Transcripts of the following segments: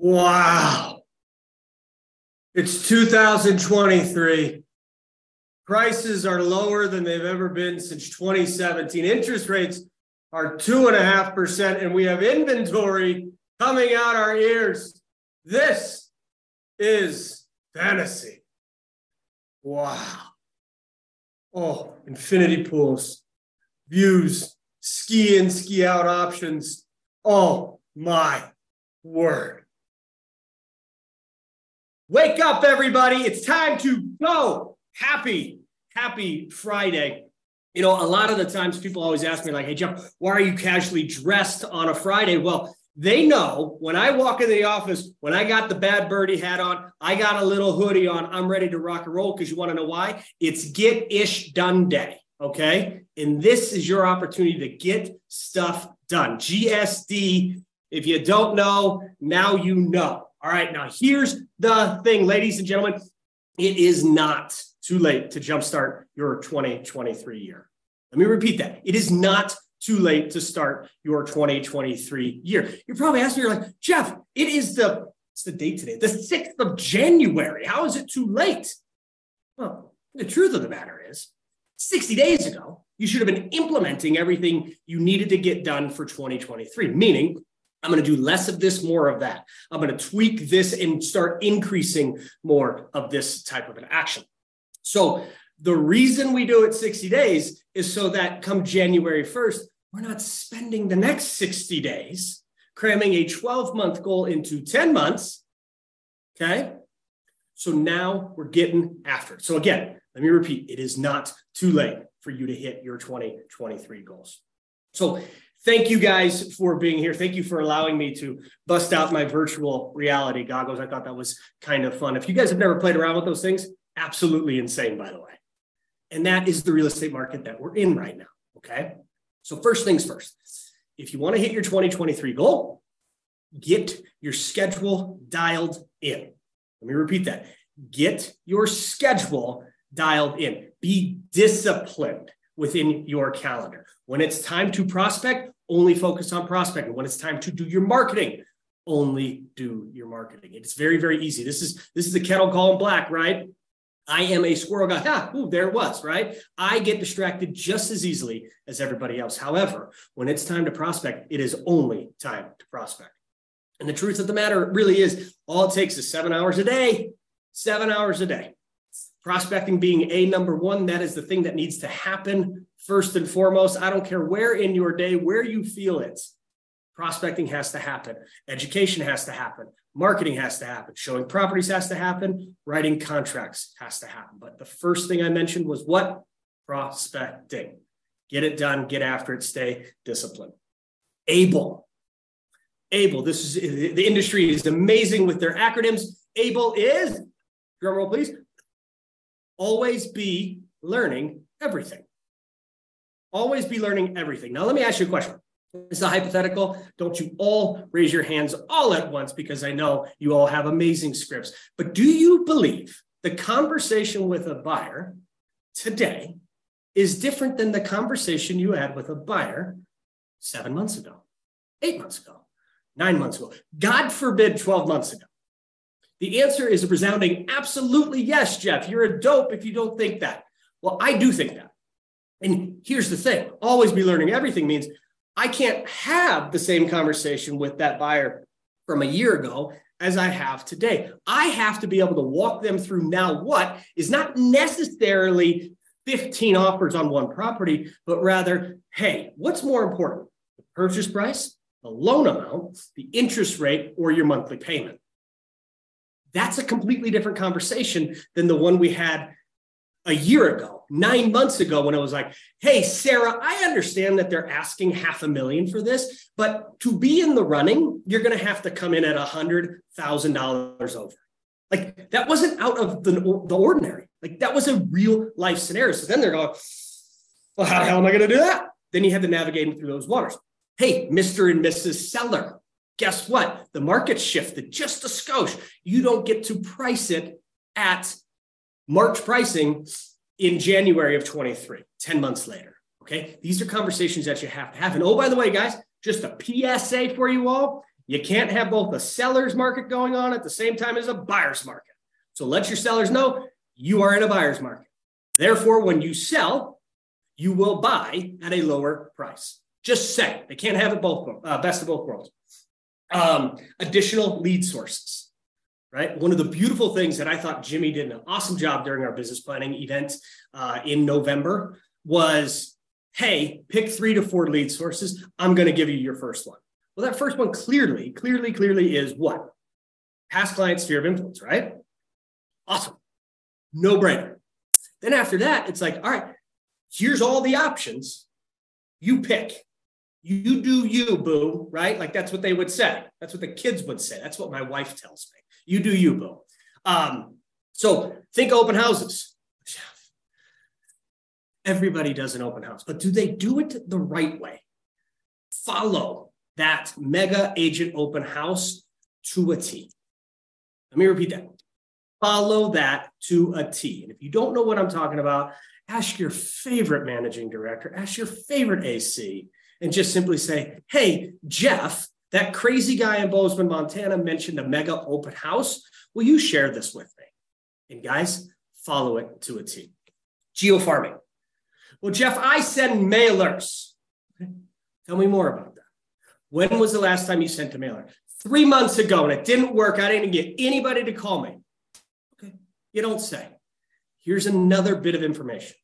Wow. It's 2023. Prices are lower than they've ever been since 2017. Interest rates are 2.5%, and we have inventory coming out our ears. This is fantasy. Wow. Oh, infinity pools, views, ski in, ski out options. Oh my word. Wake up, everybody. It's time to go. Happy, happy Friday. You know, a lot of the times people always ask me, like, hey, Jeff, why are you casually dressed on a Friday? Well, they know when I walk into the office, when I got the bad birdie hat on, I got a little hoodie on, I'm ready to rock and roll because you want to know why? It's get ish done day. Okay. And this is your opportunity to get stuff done. GSD. If you don't know, now you know. All right, now here's the thing, ladies and gentlemen. It is not too late to jumpstart your 2023 year. Let me repeat that. It is not too late to start your 2023 year. You're probably asking, you're like, Jeff, it is the, it's the date today, the 6th of January. How is it too late? Well, the truth of the matter is 60 days ago, you should have been implementing everything you needed to get done for 2023, meaning I'm going to do less of this, more of that. I'm going to tweak this and start increasing more of this type of an action. So, the reason we do it 60 days is so that come January 1st, we're not spending the next 60 days cramming a 12 month goal into 10 months. Okay. So now we're getting after it. So, again, let me repeat it is not too late for you to hit your 2023 goals. So, thank you guys for being here. Thank you for allowing me to bust out my virtual reality goggles. I thought that was kind of fun. If you guys have never played around with those things, absolutely insane, by the way. And that is the real estate market that we're in right now. Okay. So, first things first, if you want to hit your 2023 goal, get your schedule dialed in. Let me repeat that get your schedule dialed in, be disciplined within your calendar. When it's time to prospect, only focus on prospecting. When it's time to do your marketing, only do your marketing. It's very, very easy. This is this is the kettle call in black, right? I am a squirrel guy. Ah, ooh, there it was, right? I get distracted just as easily as everybody else. However, when it's time to prospect, it is only time to prospect. And the truth of the matter really is all it takes is seven hours a day, seven hours a day. Prospecting being a number one, that is the thing that needs to happen first and foremost. I don't care where in your day, where you feel it. Prospecting has to happen. Education has to happen. Marketing has to happen. Showing properties has to happen. Writing contracts has to happen. But the first thing I mentioned was what? Prospecting. Get it done, get after it, stay disciplined. Able. Able. This is the industry is amazing with their acronyms. Able is, drum roll please, always be learning everything. Always be learning everything. Now, let me ask you a question. This is a hypothetical. Don't you all raise your hands all at once because I know you all have amazing scripts. But do you believe the conversation with a buyer today is different than the conversation you had with a buyer seven months ago, eight months ago, nine months ago, God forbid, 12 months ago? The answer is a resounding absolutely yes, Jeff. You're a dope if you don't think that. Well, I do think that. And here's the thing always be learning everything means I can't have the same conversation with that buyer from a year ago as I have today. I have to be able to walk them through now what is not necessarily 15 offers on one property, but rather, hey, what's more important? The purchase price, the loan amount, the interest rate, or your monthly payment? That's a completely different conversation than the one we had a year ago, nine months ago, when it was like, hey, Sarah, I understand that they're asking half a million for this, but to be in the running, you're going to have to come in at a $100,000 over. Like that wasn't out of the, the ordinary. Like that was a real life scenario. So then they're going, well, how the hell am I going to do that? Then you had to navigate through those waters. Hey, Mr. and Mrs. Seller, guess what? The market shifted just a skosh. You don't get to price it at March pricing in January of 23, 10 months later. Okay. These are conversations that you have to have. And oh, by the way, guys, just a PSA for you all You can't have both a seller's market going on at the same time as a buyer's market. So let your sellers know you are in a buyer's market. Therefore, when you sell, you will buy at a lower price. Just say they can't have it both, uh, best of both worlds. Um, additional lead sources, right? One of the beautiful things that I thought Jimmy did an awesome job during our business planning event uh, in November was hey, pick three to four lead sources. I'm going to give you your first one. Well, that first one clearly, clearly, clearly is what? Past client sphere of influence, right? Awesome. No brainer. Then after that, it's like, all right, here's all the options. You pick. You do you, boo, right? Like that's what they would say. That's what the kids would say. That's what my wife tells me. You do you, boo. Um, so think open houses. Everybody does an open house, but do they do it the right way? Follow that mega agent open house to a T. Let me repeat that. Follow that to a T. And if you don't know what I'm talking about, ask your favorite managing director, ask your favorite AC, and just simply say, Hey, Jeff, that crazy guy in Bozeman, Montana mentioned a mega open house. Will you share this with me? And guys, follow it to a T. Geofarming. Well, Jeff, I send mailers. Tell me more about that. When was the last time you sent a mailer? Three months ago, and it didn't work. I didn't get anybody to call me. Okay, you don't say. Here's another bit of information.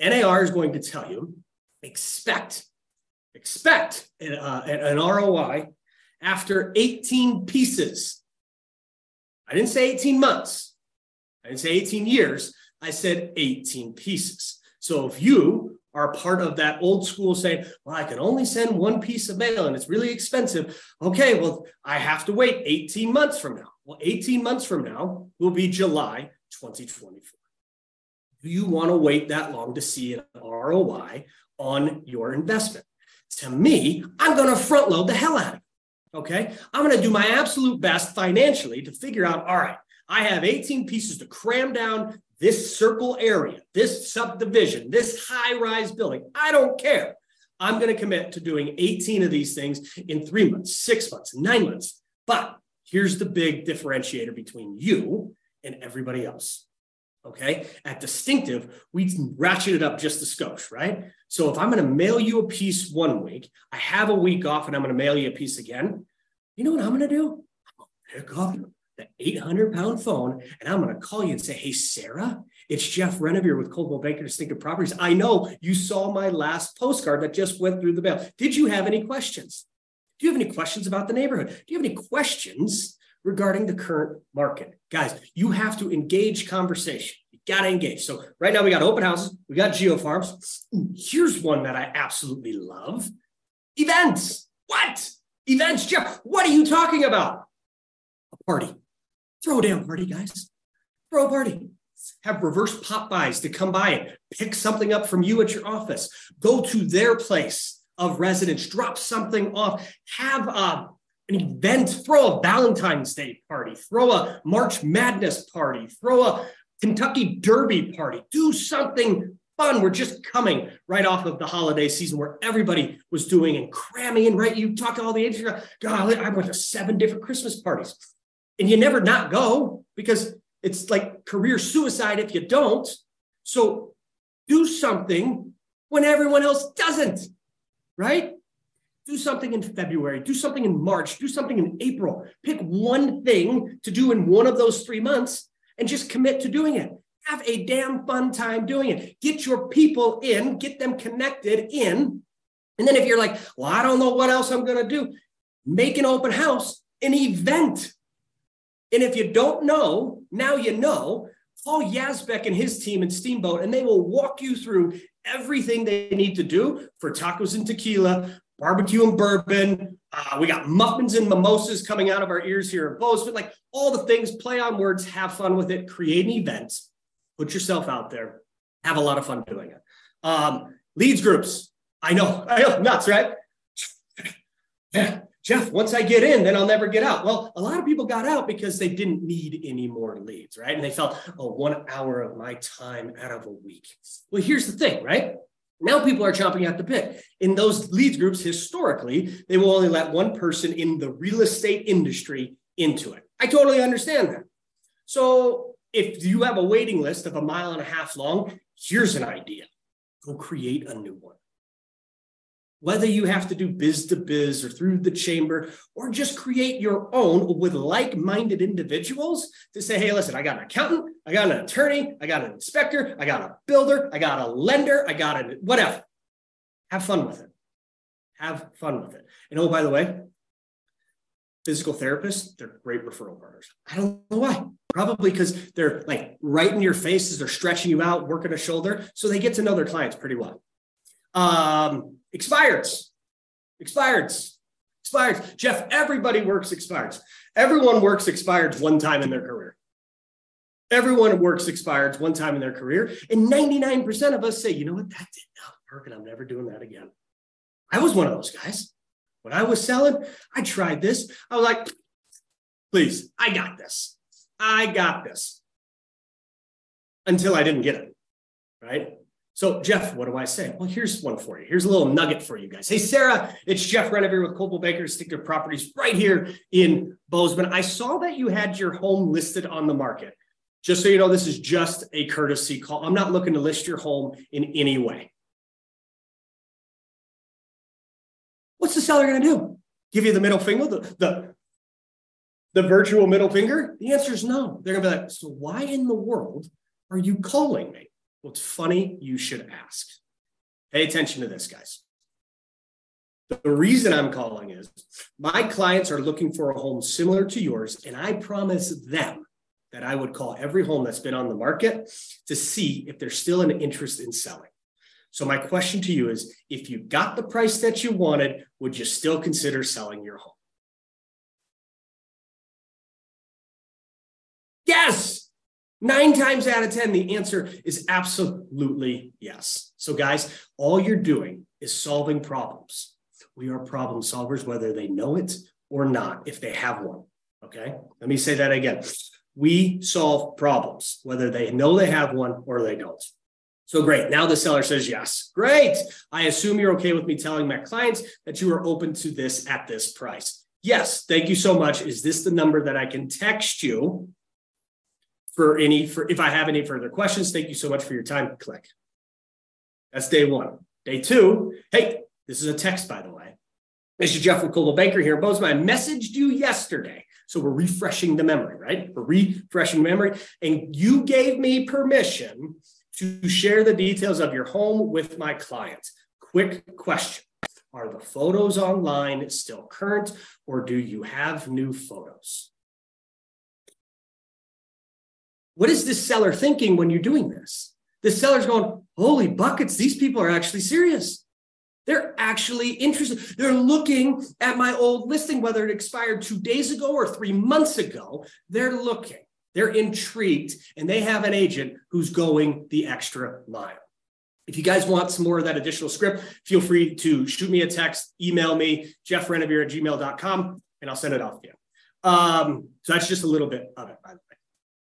NAR is going to tell you expect expect an, uh, an ROI after 18 pieces. I didn't say 18 months. I didn't say 18 years. I said 18 pieces. So if you are part of that old school saying, well, I can only send one piece of mail and it's really expensive. Okay, well, I have to wait 18 months from now. Well, 18 months from now will be July 2024. Do you want to wait that long to see an ROI on your investment? To me, I'm going to front load the hell out of it. Okay. I'm going to do my absolute best financially to figure out, all right, I have 18 pieces to cram down this circle area, this subdivision, this high rise building. I don't care. I'm going to commit to doing 18 of these things in three months, six months, nine months. But here's the big differentiator between you and everybody else. Okay. At Distinctive, we ratchet it up just the skosh, right? So if I'm going to mail you a piece one week, I have a week off and I'm going to mail you a piece again. You know what I'm going to do? I'm going to pick up the 800 pound phone and I'm going to call you and say, Hey, Sarah, it's Jeff Renevier with Coldwell Banker Distinctive Properties. I know you saw my last postcard that just went through the mail. Did you have any questions? Do you have any questions about the neighborhood? Do you have any questions regarding the current market? Guys, you have to engage conversation. You got to engage. So right now we got open houses, we got geo farms. Here's one that I absolutely love events. What? Events, Jeff. What are you talking about? A party Throw a damn party, guys. Throw a party. Have reverse pop-bys to come by and pick something up from you at your office. Go to their place of residence, drop something off. Have a, an event, throw a Valentine's Day party, throw a March Madness party, throw a Kentucky Derby party. Do something fun. We're just coming right off of the holiday season where everybody was doing and cramming in, right? You talk to all the agents, golly, I went to seven different Christmas parties and you never not go because it's like career suicide if you don't. So do something when everyone else doesn't, right? Do something in February, do something in March, do something in April. Pick one thing to do in one of those three months and just commit to doing it. Have a damn fun time doing it. Get your people in, get them connected in. And then if you're like, well, I don't know what else I'm going to do, make an open house, an event and if you don't know, now you know. Call Yazbek and his team and Steamboat, and they will walk you through everything they need to do for tacos and tequila, barbecue and bourbon. Uh, we got muffins and mimosas coming out of our ears here in Bozeman. Like all the things, play on words, have fun with it, create an event, put yourself out there, have a lot of fun doing it. Um, leads groups. I know, I know, nuts, right? Yeah. Jeff, once I get in, then I'll never get out. Well, a lot of people got out because they didn't need any more leads, right? And they felt, oh, one hour of my time out of a week. Well, here's the thing, right? Now people are chomping at the bit. In those leads groups, historically, they will only let one person in the real estate industry into it. I totally understand that. So if you have a waiting list of a mile and a half long, here's an idea go create a new one. Whether you have to do biz to biz or through the chamber, or just create your own with like minded individuals to say, hey, listen, I got an accountant, I got an attorney, I got an inspector, I got a builder, I got a lender, I got a whatever. Have fun with it. Have fun with it. And oh, by the way, physical therapists, they're great referral partners. I don't know why. Probably because they're like right in your face as they're stretching you out, working a shoulder. So they get to know their clients pretty well. Um, expireds, expireds, expireds. Jeff, everybody works expireds. Everyone works expireds one time in their career. Everyone works expireds one time in their career. And 99% of us say, you know what, that did not work and I'm never doing that again. I was one of those guys. When I was selling, I tried this. I was like, please, I got this. I got this. Until I didn't get it. Right. So, Jeff, what do I say? Well, here's one for you. Here's a little nugget for you guys. Hey, Sarah, it's Jeff Renevier with Coldwell Banker Distinctive Properties right here in Bozeman. I saw that you had your home listed on the market. Just so you know, this is just a courtesy call. I'm not looking to list your home in any way. What's the seller going to do? Give you the middle finger, the, the, the virtual middle finger? The answer is no. They're going to be like, so why in the world are you calling me? It's funny you should ask. Pay attention to this, guys. The reason I'm calling is my clients are looking for a home similar to yours, and I promise them that I would call every home that's been on the market to see if there's still an interest in selling. So, my question to you is if you got the price that you wanted, would you still consider selling your home? Yes. Nine times out of 10, the answer is absolutely yes. So, guys, all you're doing is solving problems. We are problem solvers, whether they know it or not, if they have one. Okay. Let me say that again. We solve problems, whether they know they have one or they don't. So great. Now the seller says yes. Great. I assume you're okay with me telling my clients that you are open to this at this price. Yes. Thank you so much. Is this the number that I can text you for any for if I have any further questions. Thank you so much for your time. Click. That's day one. Day two. Hey, this is a text, by the way. This is Jeff Coldwell Banker here in Bozeman. I messaged you yesterday. So we're refreshing the memory, right? We're refreshing memory. And you gave me permission to share the details of your home with my clients. Quick question. Are the photos online still current or do you have new photos? What is this seller thinking when you're doing this? The seller's going, holy buckets, these people are actually serious. They're actually interested. They're looking at my old listing, whether it expired two days ago or three months ago. They're looking, they're intrigued, and they have an agent who's going the extra mile. If you guys want some more of that additional script, feel free to shoot me a text, email me, jeffrenevier at gmail.com, and I'll send it off to you. Um, so that's just a little bit of it.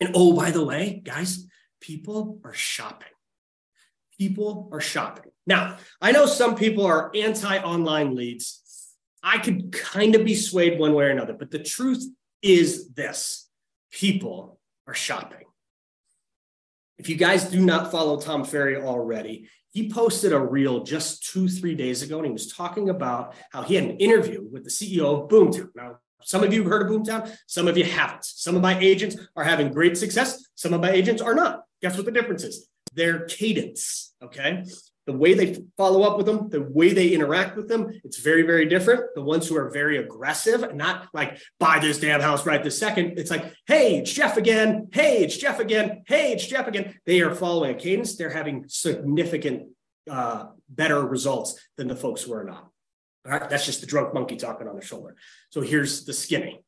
And oh, by the way, guys, people are shopping. People are shopping. Now, I know some people are anti online leads. I could kind of be swayed one way or another, but the truth is this people are shopping. If you guys do not follow Tom Ferry already, he posted a reel just two, three days ago, and he was talking about how he had an interview with the CEO of Boomtown. Now, some of you have heard of Boomtown, some of you haven't. Some of my agents are having great success, some of my agents are not. Guess what the difference is? Their cadence, okay? The way they follow up with them, the way they interact with them, it's very, very different. The ones who are very aggressive not like buy this damn house right this second. It's like, hey, it's Jeff again. Hey, it's Jeff again. Hey, it's Jeff again. They are following a cadence. They're having significant uh, better results than the folks who are not. That's just the drunk monkey talking on the shoulder. So here's the skinny.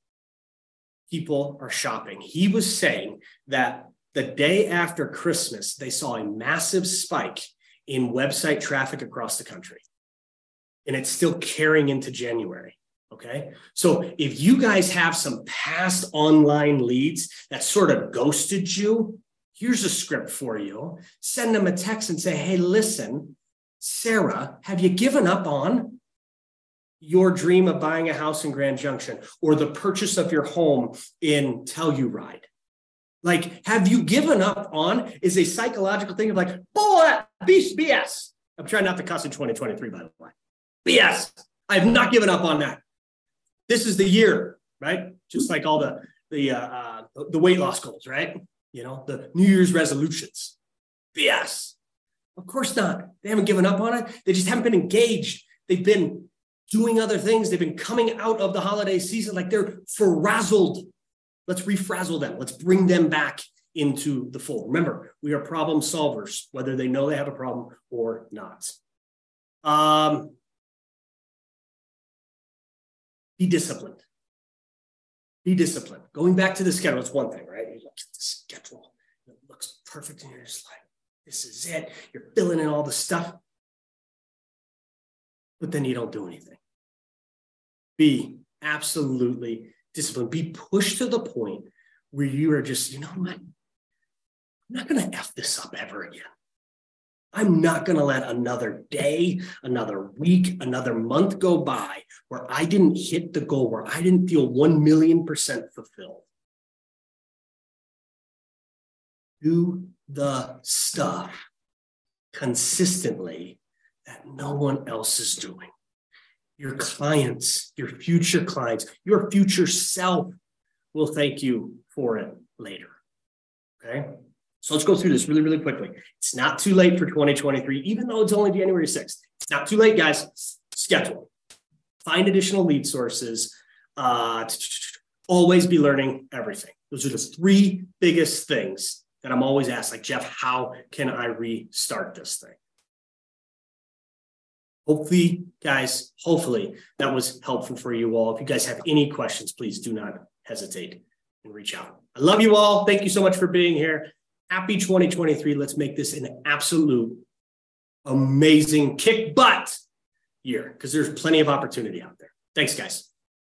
People are shopping. He was saying that the day after Christmas, they saw a massive spike in website traffic across the country. And it's still carrying into January. Okay. So if you guys have some past online leads that sort of ghosted you, here's a script for you. Send them a text and say, hey, listen, Sarah, have you given up on your dream of buying a house in Grand Junction or the purchase of your home in Telluride? Like, have you given up on is a psychological thing of like, bull that beast BS. I'm trying not to cuss in 2023, by the way. BS. I have not given up on that. This is the year, right? Just like all the the uh, uh, the weight loss goals, right? You know, the New Year's resolutions. BS. Of course not. They haven't given up on it. They just haven't been engaged. They've been doing other things. They've been coming out of the holiday season like they're frazzled. Let's refrazzle them. Let's bring them back into the fold. Remember, we are problem solvers, whether they know they have a problem or not. Um, be disciplined. Be disciplined. Going back to the schedule, it's one thing, right? You look at the schedule, it looks perfect, and you're just like, this is it. You're filling in all the stuff, but then you don't do anything. Be absolutely disciplined. Be pushed to the point where you are just, you know what? I'm not going to F this up ever again. I'm not going to let another day, another week, another month go by where I didn't hit the goal, where I didn't feel 1 million percent fulfilled. Do the stuff consistently that no one else is doing. Your clients, your future clients, your future self will thank you for it later. Okay. So let's go through this really, really quickly. It's not too late for 2023, even though it's only January 6th. It's not too late, guys. Schedule. Find additional lead sources. Uh, always be learning everything. Those are the three biggest things that I'm always asked, like, Jeff, how can I restart this thing? Hopefully, guys, hopefully that was helpful for you all. If you guys have any questions, please do not hesitate and reach out. I love you all. Thank you so much for being here. Happy 2023. Let's make this an absolute amazing kick butt year because there's plenty of opportunity out there. Thanks, guys.